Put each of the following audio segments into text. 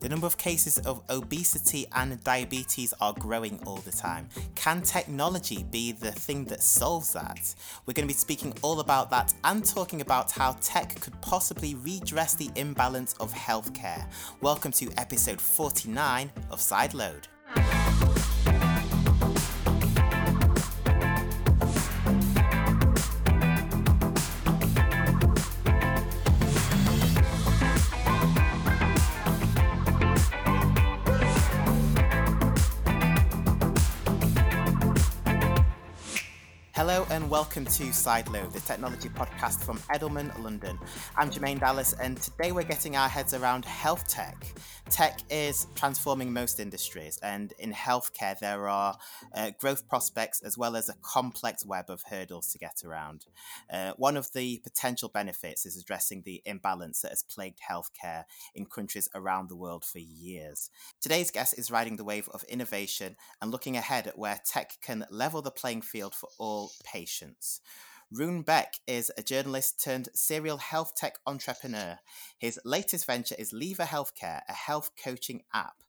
The number of cases of obesity and diabetes are growing all the time. Can technology be the thing that solves that? We're going to be speaking all about that and talking about how tech could possibly redress the imbalance of healthcare. Welcome to episode 49 of Sideload. Welcome to Sideload, the technology podcast from Edelman, London. I'm Jermaine Dallas, and today we're getting our heads around health tech. Tech is transforming most industries, and in healthcare, there are uh, growth prospects as well as a complex web of hurdles to get around. Uh, one of the potential benefits is addressing the imbalance that has plagued healthcare in countries around the world for years. Today's guest is riding the wave of innovation and looking ahead at where tech can level the playing field for all patients. Rune Bech is a journalist turned serial health tech entrepreneur. His latest venture is Liva Healthcare, a health coaching app.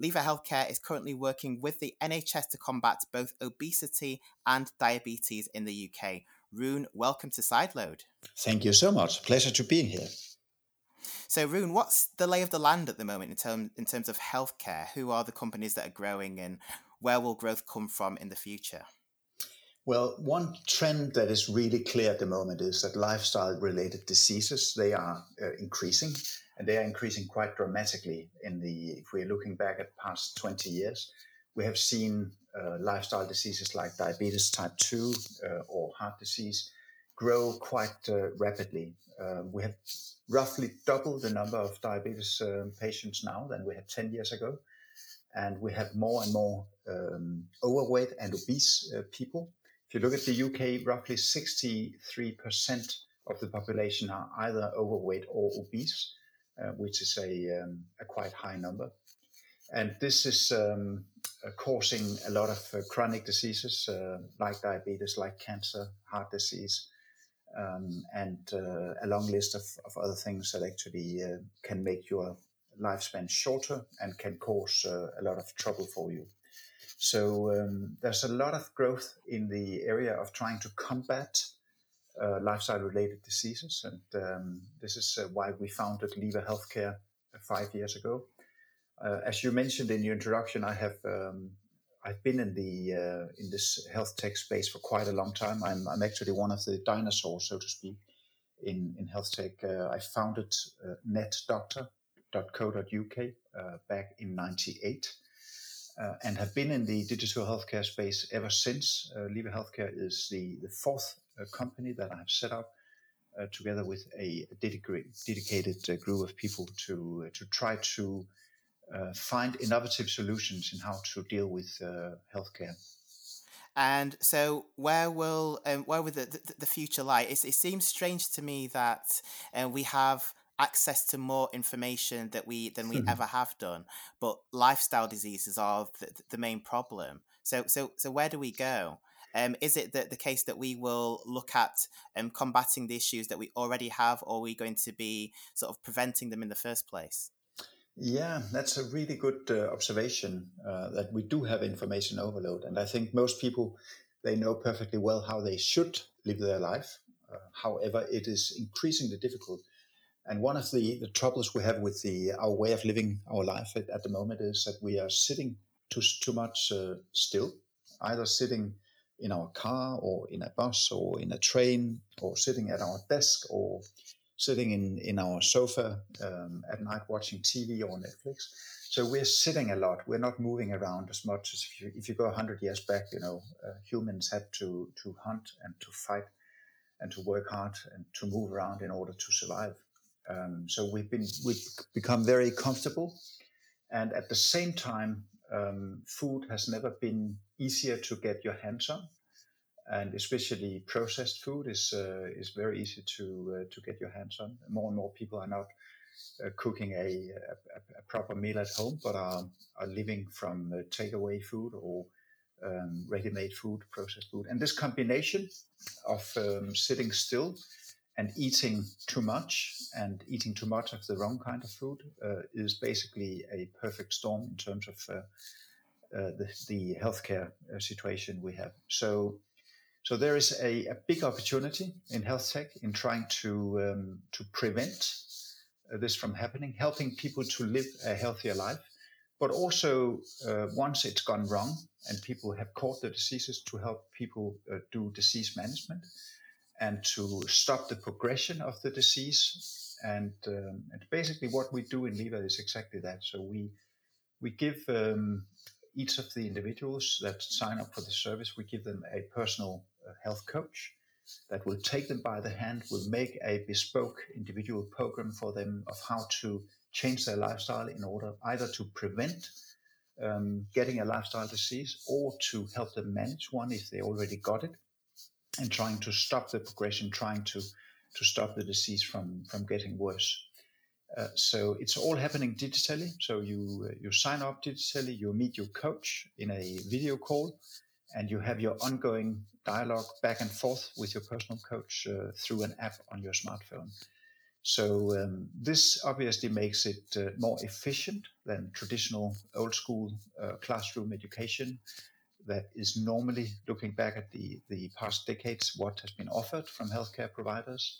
Liva Healthcare is currently working with the NHS to combat both obesity and diabetes in the UK. Rune, welcome to Sideload. Thank you so much. Pleasure to be here. So, Rune, what's the lay of the land at the moment in, term, in terms of healthcare? Who are the companies that are growing and where will growth come from in the future? Well, one trend that is really clear at the moment is that lifestyle-related diseases they are uh, increasing, and they are increasing quite dramatically. In the if we're looking back at past 20 years, we have seen uh, lifestyle diseases like diabetes type 2 uh, or heart disease grow quite uh, rapidly. Uh, we have roughly double the number of diabetes uh, patients now than we had 10 years ago, and we have more and more um, overweight and obese people if you look at the UK, roughly 63% of the population are either overweight or obese, uh, which is a, um, a, quite high number. And this is um, uh, causing a lot of uh, chronic diseases uh, like diabetes, like cancer, heart disease, um, and uh, a long list of, of, other things that actually uh, can make your lifespan shorter and can cause a lot of trouble for you. So um, there's a lot of growth in the area of trying to combat uh, lifestyle-related diseases, and um, this is uh, why we founded Liva Healthcare five years ago. Uh, as you mentioned in your introduction, I have um, I've been in the uh, in this health tech space for quite a long time. I'm, I'm actually one of the dinosaurs, so to speak, in in health tech. Uh, I founded uh, netdoctor.co.uk back in '98 uh, and have been in the digital healthcare space ever since. Uh, Healthcare is the, the fourth uh, company that I have set up uh, together with a dedicated, dedicated uh, group of people to, uh, to try to find innovative solutions in how to deal with healthcare. And so, where will um, where will the, the, the future lie? It, it seems strange to me that we have access to more information that we than we mm-hmm. ever have done. But lifestyle diseases are the, the, main problem. So so so where do we go? Um, is it the, the case that we will look at um, combating the issues that we already have, or are we going to be sort of preventing them in the first place? Yeah, that's a really good uh, observation uh, that we do have information overload. And I think most people, they know perfectly well how they should live their life. Uh, however, it is increasingly difficult and one of the, the troubles we have with the our way of living our life at, at the moment is that we are sitting too, too much uh, still, either sitting in our car or in a bus or in a train or sitting at our desk or sitting in, in our sofa um, at night watching TV or Netflix. So we're sitting a lot. We're not moving around as much as if you, if you go 100 years back, you know, uh, humans had to, to hunt and to fight and to work hard and to move around in order to survive. Um, so we've been we've become very comfortable, and at the same time, um, food has never been easier to get your hands on, and especially processed food is uh, is very easy to uh, to get your hands on. More and more people are not uh, cooking a, a, a, proper meal at home, but are are living from uh, takeaway food or um, ready-made food, processed food, and this combination of um, sitting still and eating too much and eating too much of the wrong kind of food uh, is basically a perfect storm in terms of uh, uh, the, the healthcare uh, situation we have. So, so there is a, a, big opportunity in health tech in trying to um, to prevent uh, this from happening, helping people to live a healthier life, but also uh, once it's gone wrong and people have caught the diseases, to help people do disease management and to stop the progression of the disease. And, um, and basically, what we do in Liva is exactly that. So we we give um, each of the individuals that sign up for the service, we give them a personal uh, health coach that will take them by the hand, will make a bespoke individual program for them of how to change their lifestyle in order either to prevent um, getting a lifestyle disease or to help them manage one if they already got it and trying to stop the progression, trying to to stop the disease from from getting worse. Uh, so it's all happening digitally. So you uh, you sign up digitally, you meet your coach in a video call, and you have your ongoing dialogue back and forth with your personal coach uh, through an app on your smartphone. So um, this obviously makes it uh, more efficient than traditional old school uh, classroom education that is normally looking back at the, the past decades, what has been offered from healthcare providers.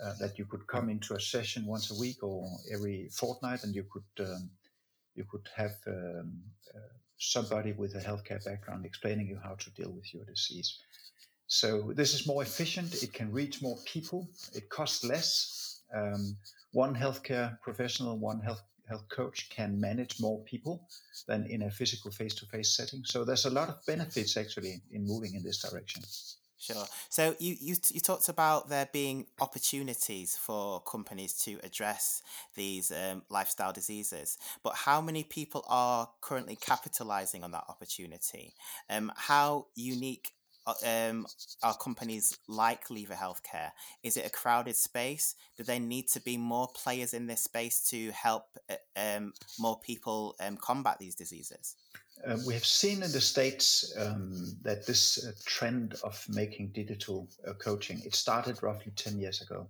Uh, that you could come into a session once a week or every fortnight, and you could um, you could have um, uh, somebody with a healthcare background explaining you how to deal with your disease. So this is more efficient. It can reach more people. It costs less. Um, one healthcare professional, one health health coach can manage more people than in a physical face-to-face setting. So there's a lot of benefits actually in moving in this direction. Sure. So you, you you talked about there being opportunities for companies to address these um, lifestyle diseases, but how many people are currently capitalizing on that opportunity? Um, how unique um, are companies like Liva Healthcare? Is it a crowded space? Do they need to be more players in this space to help uh, um, more people um, combat these diseases? Uh, we have seen in the states um, that this uh, trend of making digital uh, coaching it started roughly 10 years ago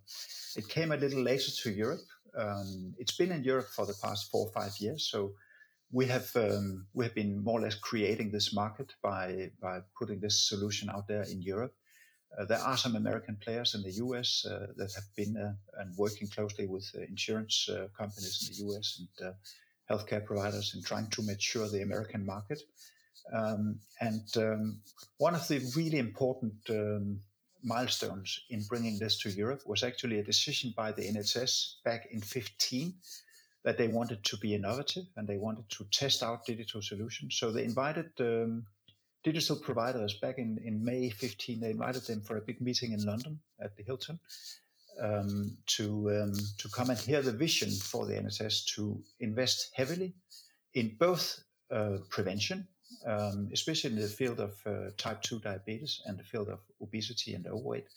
it came a little later to europe um, it's been in europe for the past four or five years so we have um, we have been more or less creating this market by by putting this solution out there in Europe. Uh, there are some American players in the US uh, that have been uh, and working closely with uh, insurance uh, companies in the US and uh, healthcare providers in trying to mature the American market. Um, and um, one of the really important um, milestones in bringing this to Europe was actually a decision by the NHS back in 15 that they wanted to be innovative and they wanted to test out digital solutions. So they invited um, digital providers back in, in May 15. They invited them for a big meeting in London at the Hilton um, to um, to come and hear the vision for the NHS to invest heavily in both uh, prevention, um, especially in the field of uh, type 2 diabetes and the field of obesity and overweight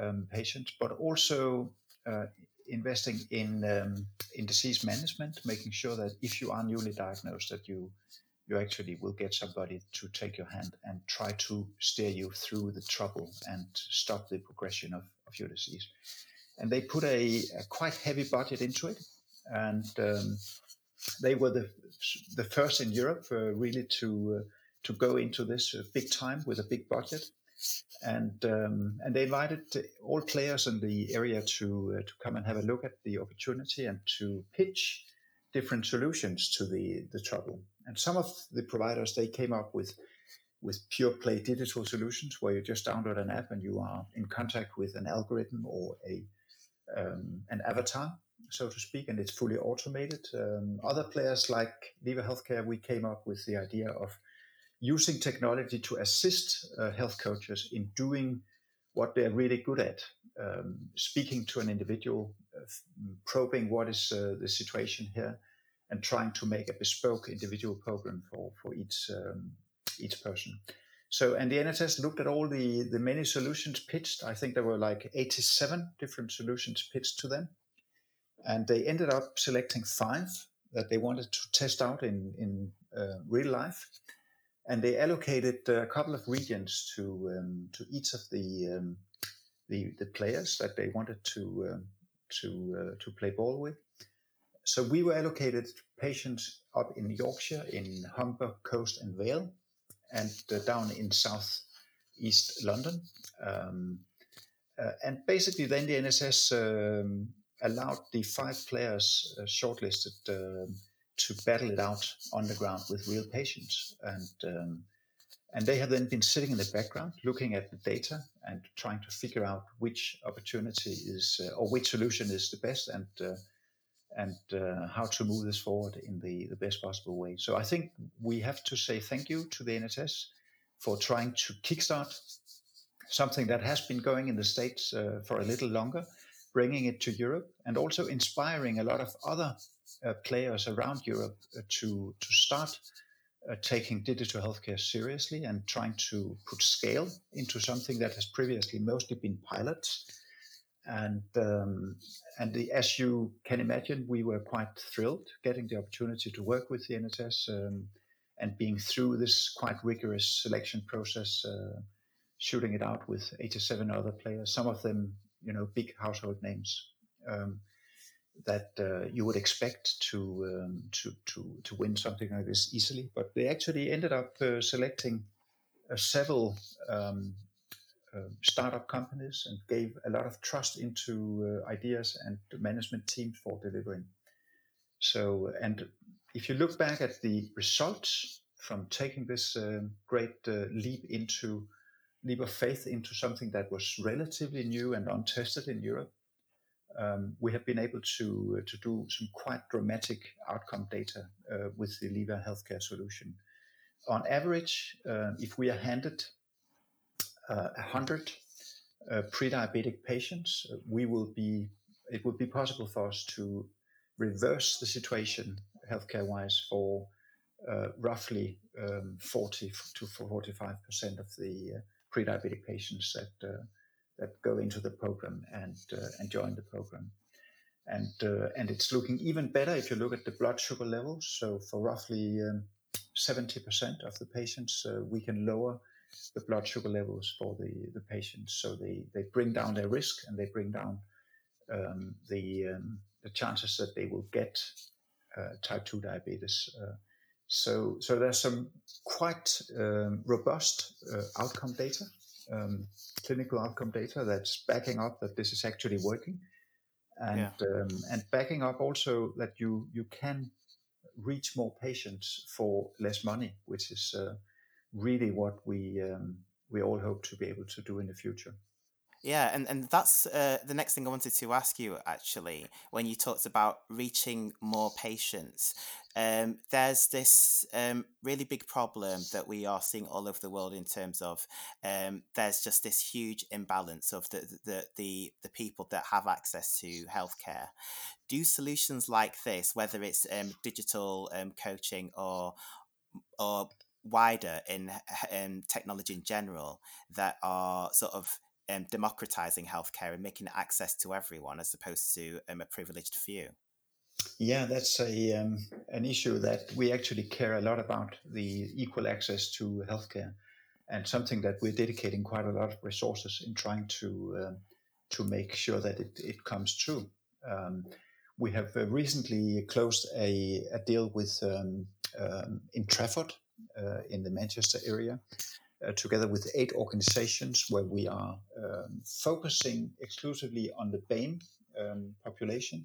um, patients, but also uh, investing in um, in disease management, making sure that if you are newly diagnosed, that you you actually will get somebody to take your hand and try to steer you through the trouble and stop the progression of, of your disease. And they put a, a quite heavy budget into it, and um, they were the the first in Europe uh, really to uh, to go into this uh, big time with a big budget and um, and they invited all players in the area to uh, to come and have a look at the opportunity and to pitch different solutions to the the trouble. And some of the providers they came up with with pure play digital solutions where you just download an app and you are in contact with an algorithm or a um, an avatar, so to speak, and it's fully automated. Um, other players like Liva Healthcare, we came up with the idea of using technology to assist uh, health coaches in doing what they're really good at, um, speaking to an individual, uh, probing what is uh, the situation here, and trying to make a bespoke individual program for for each um, each person. So, and the NHS looked at all the the many solutions pitched. I think there were like 87 different solutions pitched to them, and they ended up selecting five that they wanted to test out in in uh, real life and they allocated a couple of regions to um, to each of the um, the the players that they wanted to um, to uh, to play ball with. So we were allocated patients up in Yorkshire, in Humber, Coast, and Vale, and uh, down in south east London. Um, uh, and basically, then the NHS um, allowed the five players uh, shortlisted um, to battle it out on the ground with real patients. And um, and they have then been sitting in the background, looking at the data and trying to figure out which opportunity is uh, or which solution is the best, and uh, and uh, how to move this forward in the, the best possible way. So I think we have to say thank you to the NHS for trying to kickstart something that has been going in the States uh, for a little longer, bringing it to Europe, and also inspiring a lot of other uh, players around Europe uh, to, to start uh, taking digital healthcare seriously and trying to put scale into something that has previously mostly been pilots. And um, and the, as you can imagine, we were quite thrilled getting the opportunity to work with the NHS um, and being through this quite rigorous selection process, uh, shooting it out with 87 other players, some of them, you know, big household names um, that uh, you would expect to, um, to, to, to win something like this easily. But they actually ended up uh, selecting uh, several um, uh, startup companies and gave a lot of trust into uh, ideas and management teams for delivering. So, and if you look back at the results from taking this um, great uh, leap into leap of faith into something that was relatively new and untested in Europe, um, we have been able to uh, to do some quite dramatic outcome data uh, with the Liva healthcare solution. On average, uh, if we are handed uh, a hundred uh, pre-diabetic patients, we will be it would be possible for us to reverse the situation healthcare wise for uh, roughly um, 40 to 45 percent of the uh, pre-diabetic patients that uh, that go into the program and uh, and join the program. And uh, and it's looking even better if you look at the blood sugar levels. So for roughly um, 70% of the patients, uh, we can lower the blood sugar levels for the, the patients. So they, they bring down their risk and they bring down um, the, um, the chances that they will get uh, type 2 diabetes. Uh, so, so there's some quite um, robust uh, outcome data, um, clinical outcome data that's backing up that this is actually working, and yeah. Um, and backing up also that you you can reach more patients for less money, which is uh, really what we um, we all hope to be able to do in the future. Yeah, and, and that's uh, the next thing I wanted to ask you actually, when you talked about reaching more patients. Um, there's this um, really big problem that we are seeing all over the world in terms of um, there's just this huge imbalance of the, the, the, the people that have access to healthcare. Do solutions like this, whether it's um, digital um, coaching or or wider in, in technology in general, that are sort of um, democratizing healthcare and making access to everyone as opposed to um, a privileged few. Yeah, that's a um, an issue that we actually care a lot about the equal access to healthcare, and something that we're dedicating quite a lot of resources in trying to uh, to make sure that it, it comes true. Um, we have uh, recently closed a, a deal with um, um in Trafford uh, in the Manchester area, uh, together with eight organizations where we are um, focusing exclusively on the BAME um, population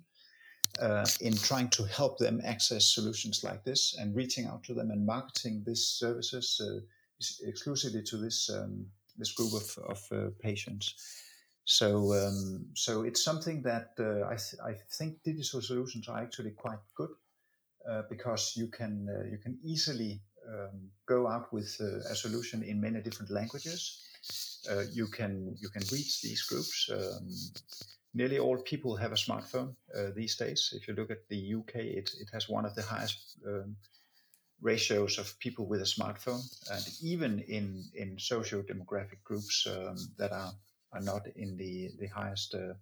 uh, in trying to help them access solutions like this and reaching out to them and marketing these services uh, exclusively to this um, this group of, of uh, patients. So um, so it's something that uh, I, th- I think digital solutions are actually quite good uh, because you can you can easily um, go out with uh, a solution in many different languages. Uh, you can you can reach these groups. Um, nearly all people have a smartphone uh, these days. If you look at the UK, it, it has one of the highest um, ratios of people with a smartphone, and even in in socio-demographic groups um, that are are not in the the highest. Uh,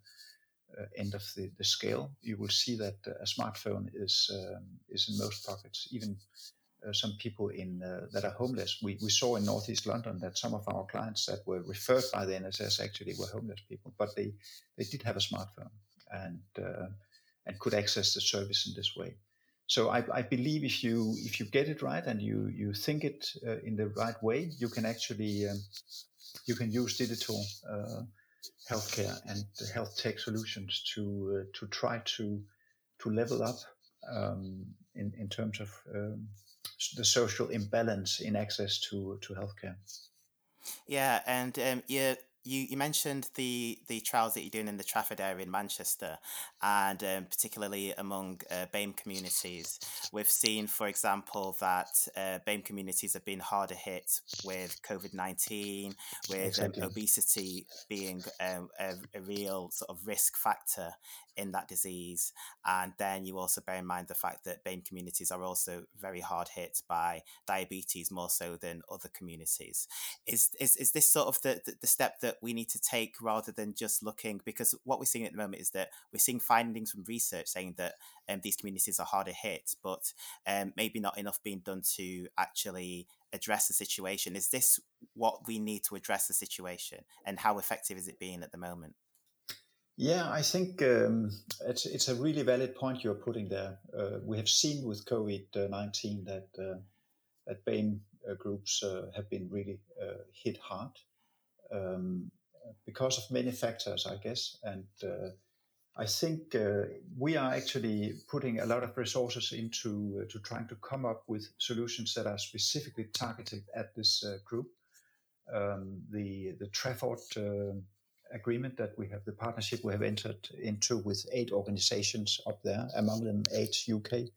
uh, end of the, the scale, you will see that a smartphone is um, is in most pockets, even uh, some people in uh, that are homeless. We, we saw in northeast London that some of our clients that were referred by the NHS actually were homeless people, but they, they did have a smartphone and uh, and could access the service in this way. So I, I, believe if you if you get it right and you you think it uh, in the right way, you can actually um, you can use digital uh, healthcare and health tech solutions to to try to to level up um, in in terms of um, the social imbalance in access to to healthcare. Yeah, and um, you you, you mentioned the the trials that you're doing in the Trafford area in Manchester, and um, particularly among uh, BAME communities. We've seen, for example, that uh, BAME communities have been harder hit with COVID nineteen, with um, exactly. um, obesity being um, a, a real sort of risk factor in that disease. And then you also bear in mind the fact that BAME communities are also very hard hit by diabetes more so than other communities. Is is, is this sort of the, the, the step that we need to take rather than just looking? Because what we're seeing at the moment is that we're seeing findings from research saying that um, these communities are harder hit, but um, maybe not enough being done to actually address the situation. Is this what we need to address the situation, and how effective is it being at the moment? Yeah, I think um, it's it's a really valid point you're putting there. Uh, we have seen with COVID nineteen that uh, that BAME uh, groups uh, have been really uh, hit hard um, because of many factors, I guess. And uh, I think we are actually putting a lot of resources into to trying to come up with solutions that are specifically targeted at this group. Um, the the Trafford agreement that we have, the partnership we have entered into with eight organizations up there, among them Age UK,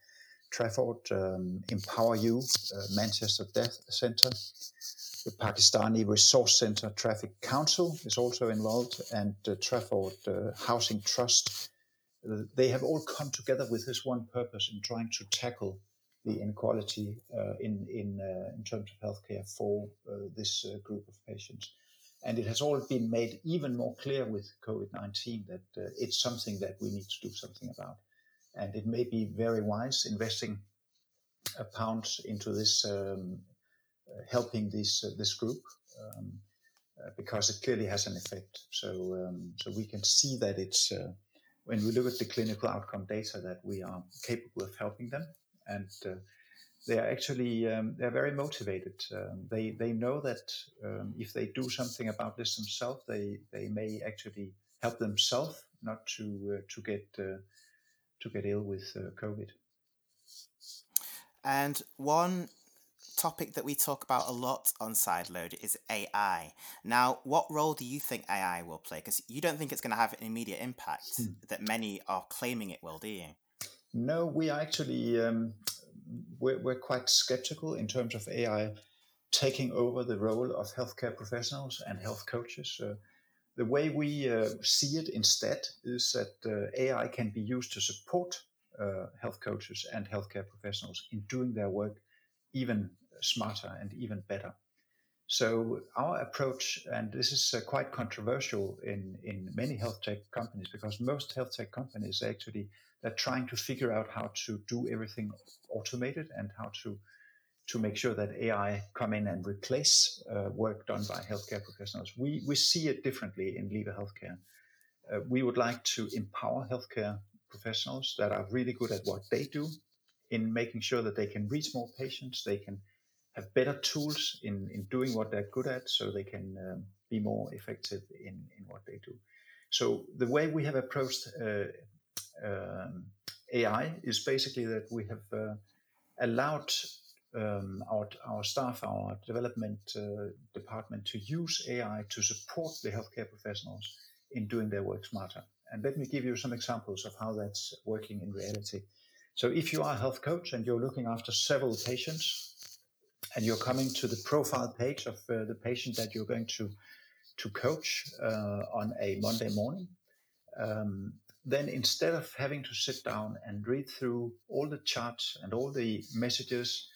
Trafford, um, Empower You, uh, Manchester Deaf Centre, the Pakistani Resource Centre Trafford Council is also involved, and the Trafford uh, Housing Trust. They have all come together with this one purpose in trying to tackle the inequality uh, in in uh, in terms of healthcare for uh, this uh, group of patients. And it has all been made even more clear with COVID 19 that uh, it's something that we need to do something about. And it may be very wise investing a pound into this, um, uh, helping this, uh, this group. Um, uh, because it clearly has an effect. So, um, so we can see that it's uh, when we look at the clinical outcome data that we are capable of helping them, and uh, they are actually um, they're very motivated. Um, they they know that um, if they do something about this themselves, they they may actually help themselves not to uh, to get uh, to get ill with uh, COVID. And one topic that we talk about a lot on Sideload is AI. Now, what role do you think AI will play? Because you don't think it's going to have an immediate impact hmm. that many are claiming it will, do you? No, we are actually um, we're, we're quite skeptical in terms of AI taking over the role of healthcare professionals and health coaches. Uh, the way we uh, see it instead is that uh, AI can be used to support uh, health coaches and healthcare professionals in doing their work even smarter and even better. So our approach, and this is uh, quite controversial in, in many health tech companies, because most health tech companies actually they're trying to figure out how to do everything automated and how to to make sure that AI come in and replace uh, work done by healthcare professionals. We we see it differently in Liva Healthcare. Uh, we would like to empower healthcare professionals that are really good at what they do, in making sure that they can reach more patients, they can have better tools in, in doing what they're good at, so they can um, be more effective in, in what they do. So the way we have approached uh, um, AI is basically that we have uh, allowed um, our, our staff, our development uh, department to use AI to support the healthcare professionals in doing their work smarter. And let me give you some examples of how that's working in reality. So, if you are a health coach and you're looking after several patients, and you're coming to the profile page of uh, the patient that you're going to to coach uh, on a Monday morning, um, then instead of having to sit down and read through all the charts and all the messages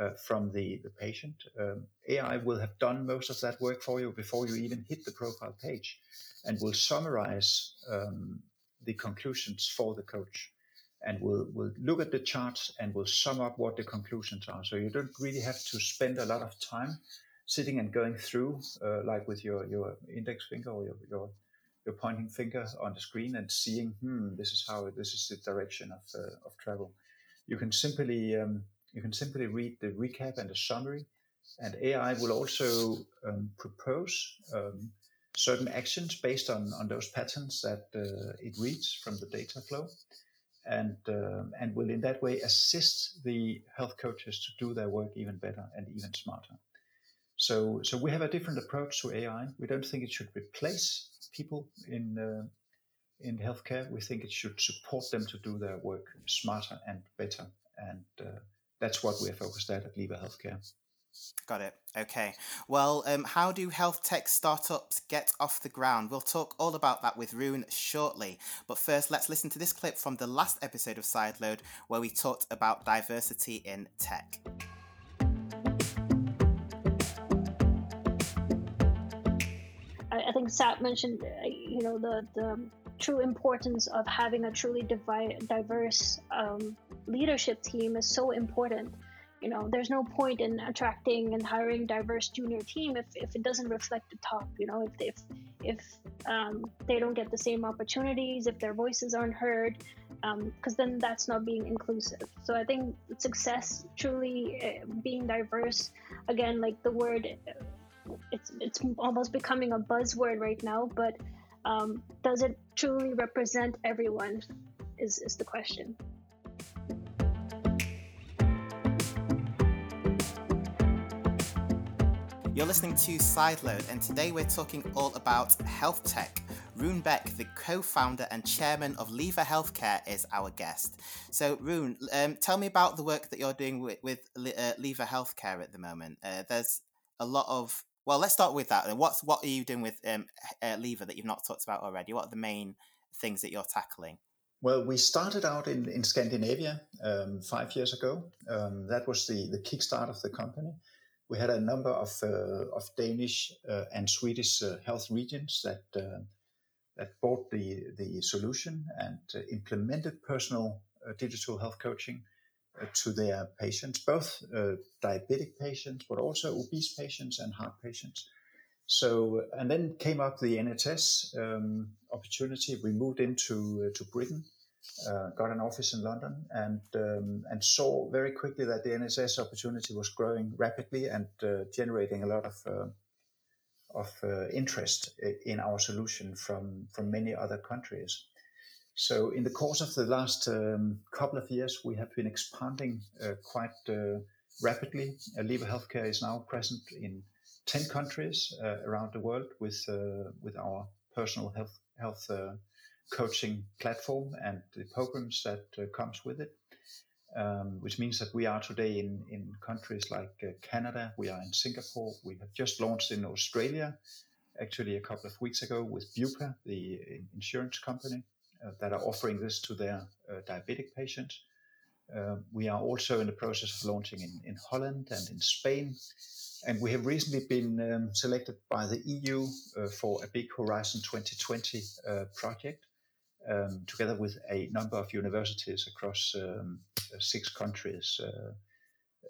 uh, from the, the patient, um, AI will have done most of that work for you before you even hit the profile page and will summarize um, the conclusions for the coach. And will will look at the charts and we'll sum up what the conclusions are. So you don't really have to spend a lot of time sitting and going through, uh, like with your your index finger or your, your your pointing finger on the screen and seeing, hmm, this is how this is the direction of uh, of travel. You can simply um, you can simply read the recap and the summary, and AI will also um, propose um, certain actions based on, on those patterns that uh, it reads from the data flow and um, and will in that way assist the health coaches to do their work even better and even smarter. So so we have a different approach to AI. We don't think it should replace people in uh, in healthcare. We think it should support them to do their work smarter and better, and uh, that's what we're focused at at Liva Healthcare. Got it. Okay. Well, um, how do health tech startups get off the ground? We'll talk all about that with Rune shortly. But first, let's listen to this clip from the last episode of Sideload where we talked about diversity in tech. I think Sat mentioned, uh, you know, the, the true importance of having a truly diverse um, leadership team is so important you know there's no point in attracting and hiring diverse junior team if, if it doesn't reflect the top you know if if if um, they don't get the same opportunities if their voices aren't heard because um, then that's not being inclusive. So i think success truly uh, being diverse again like the word it's it's almost becoming a buzzword right now but um, does it truly represent everyone is, is the question You're listening to Sideload, and today we're talking all about health tech. Rune Bech, the co founder and chairman of Liva Healthcare, is our guest. So, Rune, um, tell me about the work that you're doing with, with uh, Liva Healthcare at the moment. Uh, there's a lot of, well, let's start with that. What's, what are you doing with um, uh, Liva that you've not talked about already? What are the main things that you're tackling? Well, we started out in, in Scandinavia um, five years ago. Um, that was the, the kickstart of the company we had a number of uh, of Danish uh, and Swedish uh, health regions that that bought the the solution and implemented personal digital health coaching to their patients, both diabetic patients, but also obese patients and heart patients. So, and then came up the NHS um, opportunity. We moved into to Britain uh, got an office in London and um, and saw very quickly that the NHS opportunity was growing rapidly and uh, generating a lot of uh, of uh, interest in our solution from from many other countries. So in the course of the last um, couple of years, we have been expanding uh, quite uh, rapidly. Liva Healthcare is now present in ten countries around the world with with our personal health health coaching platform and the programs that uh, comes with it. Um, which means that we are today in, in countries like uh, Canada, we are in Singapore, we have just launched in Australia, actually a couple of weeks ago with Bupa, the uh, insurance company, uh, that are offering this to their uh, diabetic patients. Uh, we are also in the process of launching in, in Holland and in Spain. And we have recently been um, selected by the EU for a big Horizon 2020 project um, together with a number of universities across um, uh, six countries uh,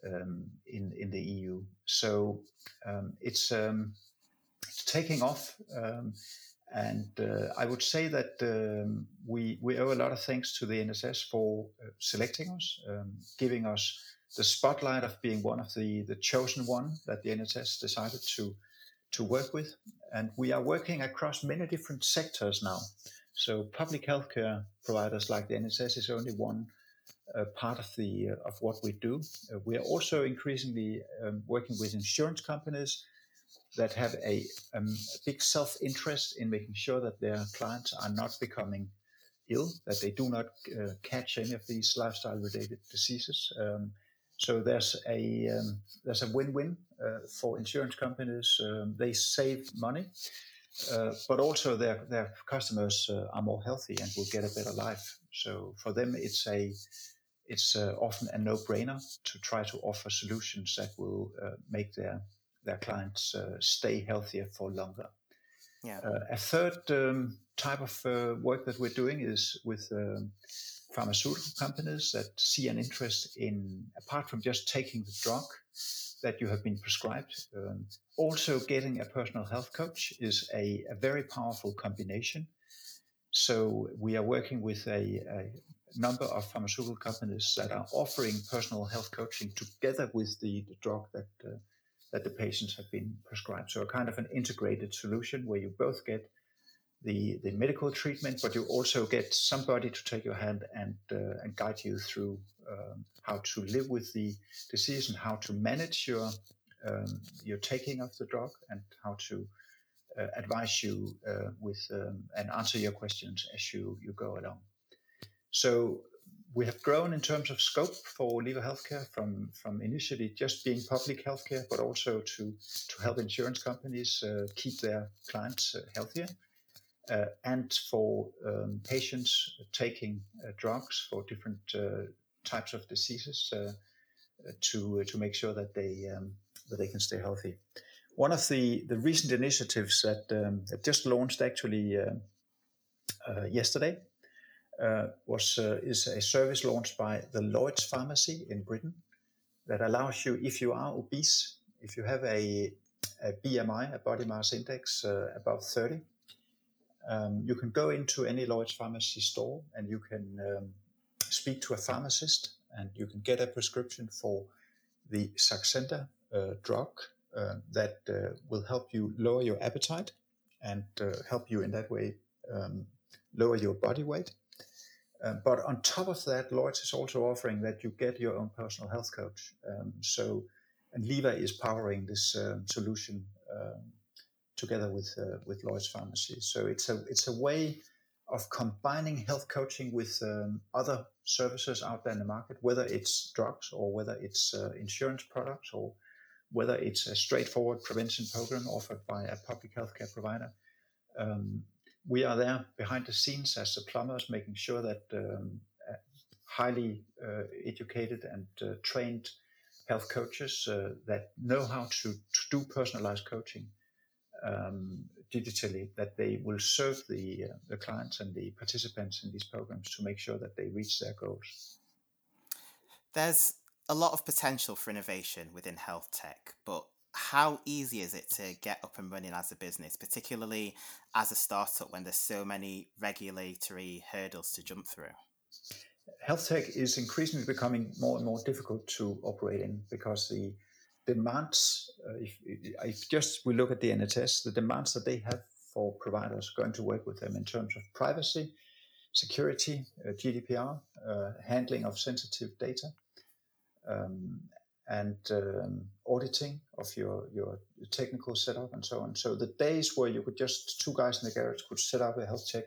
um, in in the EU. So um, it's um, it's taking off, um, and uh, I would say that we we owe a lot of thanks to the NHS for uh, selecting us, giving us the spotlight of being one of the the chosen one that the NHS decided to to work with, and we are working across many different sectors now. So public healthcare providers like the NHS is only one uh, part of the uh, of what we do. Uh, we are also increasingly um, working with insurance companies that have a, um, a big self interest in making sure that their clients are not becoming ill, that they do not uh, catch any of these lifestyle related diseases. Um, so there's a um, there's a win win uh, for insurance companies. Um, they save money uh, but also their their customers uh, are more healthy and will get a better life. So for them, it's a it's uh, often a no-brainer to try to offer solutions that will uh, make their their clients uh, stay healthier for longer. Yeah. a third um, type of work that we're doing is with um, pharmaceutical companies that see an interest in, apart from just taking the drug that you have been prescribed, um, also getting a personal health coach is a, a, very powerful combination. So we are working with a, a, number of pharmaceutical companies that are offering personal health coaching together with the, the drug that uh, that the patients have been prescribed. So a kind of an integrated solution where you both get the, the medical treatment, but you also get somebody to take your hand and, uh, and guide you through um, how to live with the disease and how to manage your, um, your taking of the drug and how to uh, advise you uh, with um, and answer your questions as you, you go along. So we have grown in terms of scope for Liva Healthcare from, from initially just being public healthcare, but also to, to help insurance companies uh, keep their clients uh, healthier. Uh, and for um, patients taking uh, drugs for different uh, types of diseases to to make sure that they um, that they can stay healthy. One of the, the recent initiatives that, um, that just launched actually yesterday uh, was uh, is a service launched by the Lloyd's Pharmacy in Britain that allows you, if you are obese, if you have a, a BMI, a body mass index uh, above 30, um, you can go into any Lloyd's Pharmacy store and you can um, speak to a pharmacist and you can get a prescription for the Saxenda uh, drug uh, that uh, will help you lower your appetite and help you in that way um, lower your body weight. Um, but on top of that, Lloyd's is also offering that you get your own personal health coach. Um, so, and Liva is powering this um, solution um, together with uh, with Lloyd's Pharmacy. So it's a it's a way of combining health coaching with um, other services out there in the market, whether it's drugs or whether it's uh, insurance products or whether it's a straightforward prevention program offered by a public healthcare provider. Um, we are there behind the scenes as the plumbers, making sure that um, highly uh, educated and uh, trained health coaches uh, that know how to, to do personalized coaching um, digitally, that they will serve the, uh, the clients and the participants in these programs to make sure that they reach their goals. There's a lot of potential for innovation within health tech, but how easy is it to get up and running as a business, particularly as a startup when there's so many regulatory hurdles to jump through? Health tech is increasingly becoming more and more difficult to operate in because the demands, uh, if, if just we look at the NHS, the demands that they have for providers going to work with them in terms of privacy, security, uh, GDPR, uh, handling of sensitive data, um, and um, auditing of your, your technical setup and so on. So the days where you could just two guys in the garage could set up a health tech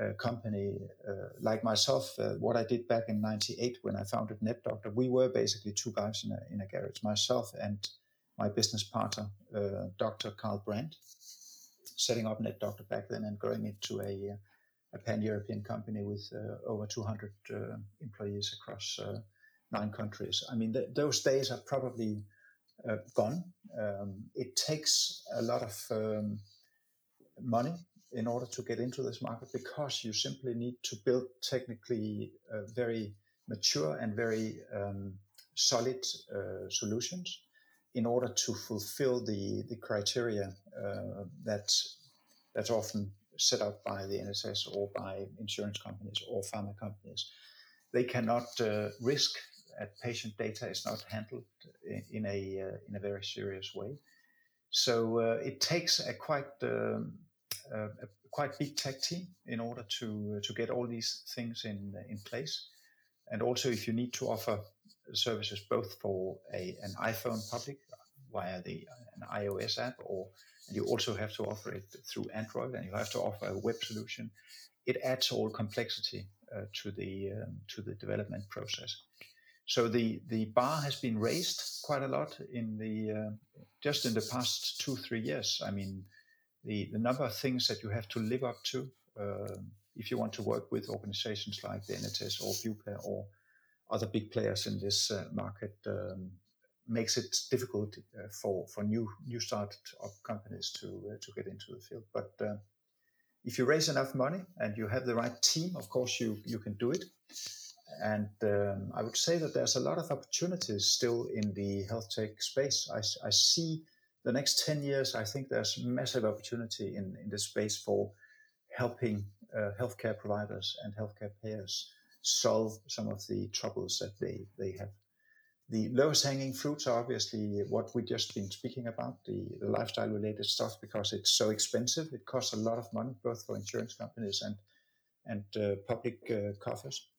uh, company uh, like myself, uh, what I did back in '98 when I founded NetDoctor, we were basically two guys in a, in a garage, myself and my business partner, uh, Dr. Carl Brandt, setting up NetDoctor back then and growing it to a, a pan-European company with uh, over 200 uh, employees across nine countries. I mean, th- those days are probably uh, gone. Um, it takes a lot of um, money in order to get into this market because you simply need to build technically uh, very mature and very um, solid uh, solutions in order to fulfill the, the criteria uh, that that's often set up by the NHS or by insurance companies or pharma companies. They cannot uh, risk that patient data is not handled in, in a uh, in a very serious way. So uh, it takes a quite um, a quite big tech team in order to to get all these things in in place. And also, if you need to offer services both for a an iPhone public via the an iOS app, or you also have to offer it through Android, and you have to offer a web solution. It adds all complexity uh, to the um, to the development process. So the the bar has been raised quite a lot in the uh, just in the past two three years. I mean, the the number of things that you have to live up to uh, if you want to work with organizations like the NHS or Bupa or other big players in this uh, market um, makes it difficult uh, for for new new startup companies to uh, to get into the field. But uh, if you raise enough money and you have the right team, of course you you can do it. And um, I would say that there's a lot of opportunities still in the health tech space. I, I see the next 10 years, I think there's massive opportunity in, in this space for helping uh, healthcare providers and healthcare payers solve some of the troubles that they, they have. The lowest hanging fruits are obviously what we've just been speaking about, the, the lifestyle related stuff, because it's so expensive. It costs a lot of money, both for insurance companies and, and uh, public uh, coffers.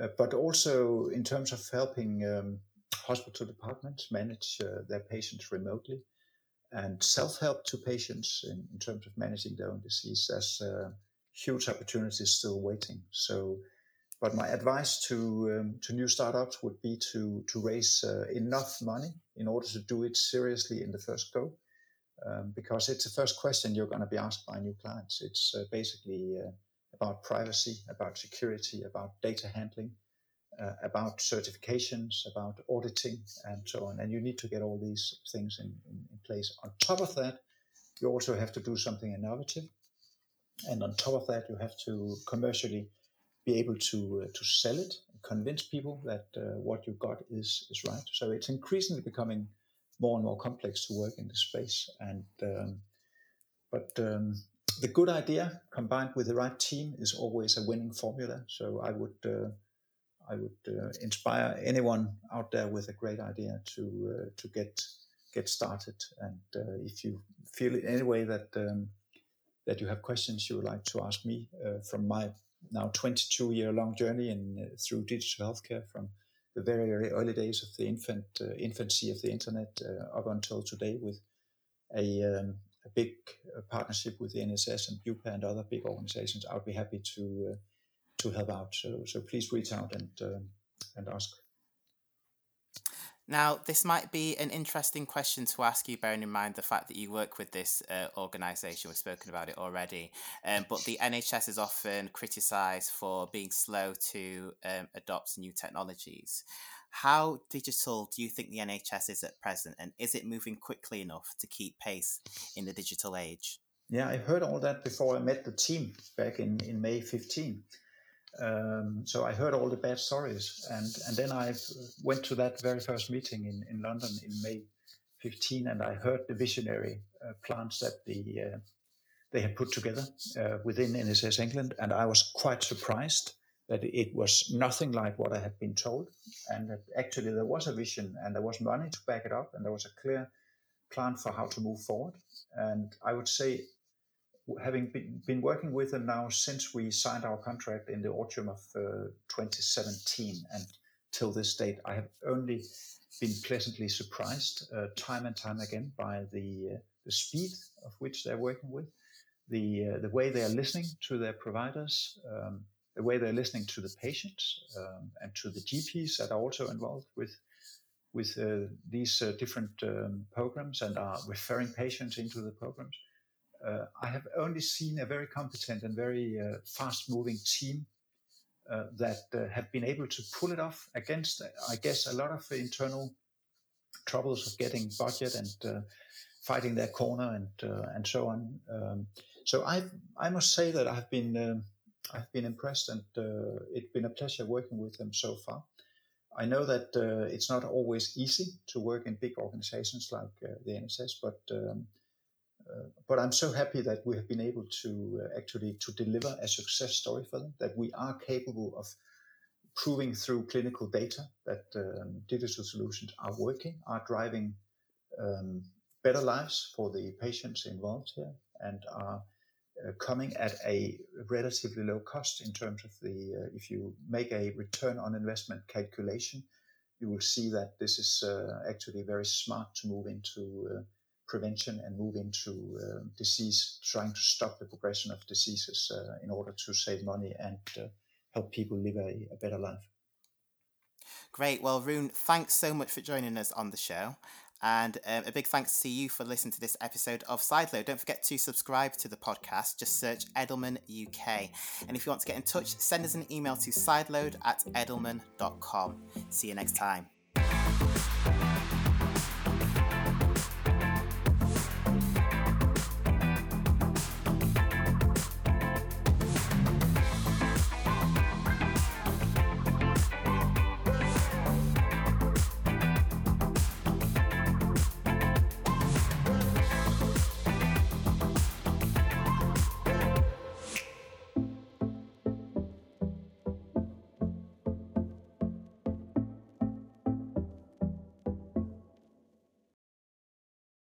Uh, but also in terms of helping um, hospital departments manage uh, their patients remotely and self-help to patients in, in, terms of managing their own disease. There's uh, huge opportunities still waiting. So, but my advice to um, to new startups would be to to raise uh, enough money in order to do it seriously in the first go, um, because it's the first question you're going to be asked by new clients. It's uh, basically uh, about privacy, about security, about data handling, uh, about certifications, about auditing, and so on. And you need to get all these things in, in, in, place. On top of that, you also have to do something innovative. And on top of that, you have to commercially be able to uh, to sell it, convince people that uh, what you got is is right. So it's increasingly becoming more and more complex to work in this space. And um, but um, the good idea combined with the right team is always a winning formula. So I would uh, I would uh, inspire anyone out there with a great idea to uh, to get get started. And uh, if you feel in any way that um, that you have questions you would like to ask me uh, from my now 22 year long journey in uh, through digital healthcare from the very very early days of the infant infancy of the internet up until today with a um, a big uh, partnership with the NHS and BUPA and other big organizations, I would be happy to uh, to help out. So so please reach out and uh, and ask. Now, this might be an interesting question to ask you, bearing in mind the fact that you work with this uh, organisation. We've spoken about it already. Um, but the NHS is often criticised for being slow to um, adopt new technologies. How digital do you think the NHS is at present, and is it moving quickly enough to keep pace in the digital age? Yeah, I heard all that before I met the team back in, in May 15. Um, so I heard all the bad stories, and, and then I went to that very first meeting in, in London in May 15, and I heard the visionary uh, plans that the uh, they had put together uh, within NHS England, and I was quite surprised that it was nothing like what I had been told, and that actually there was a vision and there was money to back it up, and there was a clear plan for how to move forward. And I would say, having been, been working with them now since we signed our contract in the autumn of uh, 2017 and till this date, I have only been pleasantly surprised uh, time and time again by the uh, the speed of which they're working with, the uh, the way they are listening to their providers. Um, the way they're listening to the patients um, and to the GPs that are also involved with with uh, these uh, different um, programs and are referring patients into the programs. Uh, I have only seen a very competent and very uh, fast-moving team uh, that uh, have been able to pull it off against, I guess, a lot of internal troubles of getting budget and fighting their corner and and so on. Um, so I I must say that I've been um, I've been impressed, and uh, it's been a pleasure working with them so far. I know that uh, it's not always easy to work in big organizations like uh, the NHS, but um, uh, but I'm so happy that we have been able to uh, actually to deliver a success story for them. That we are capable of proving through clinical data that um, digital solutions are working, are driving um, better lives for the patients involved here, and are uh, coming at a relatively low cost in terms of the, uh, if you make a return on investment calculation, you will see that this is uh, actually very smart to move into uh, prevention and move into uh, disease, trying to stop the progression of diseases uh, in order to save money and help people live a, a better life. Great. Well, Rune, thanks so much for joining us on the show. And um, a big thanks to you for listening to this episode of Sideload. Don't forget to subscribe to the podcast. Just search Edelman UK. And if you want to get in touch, send us an email to sideload at edelman.com. See you next time.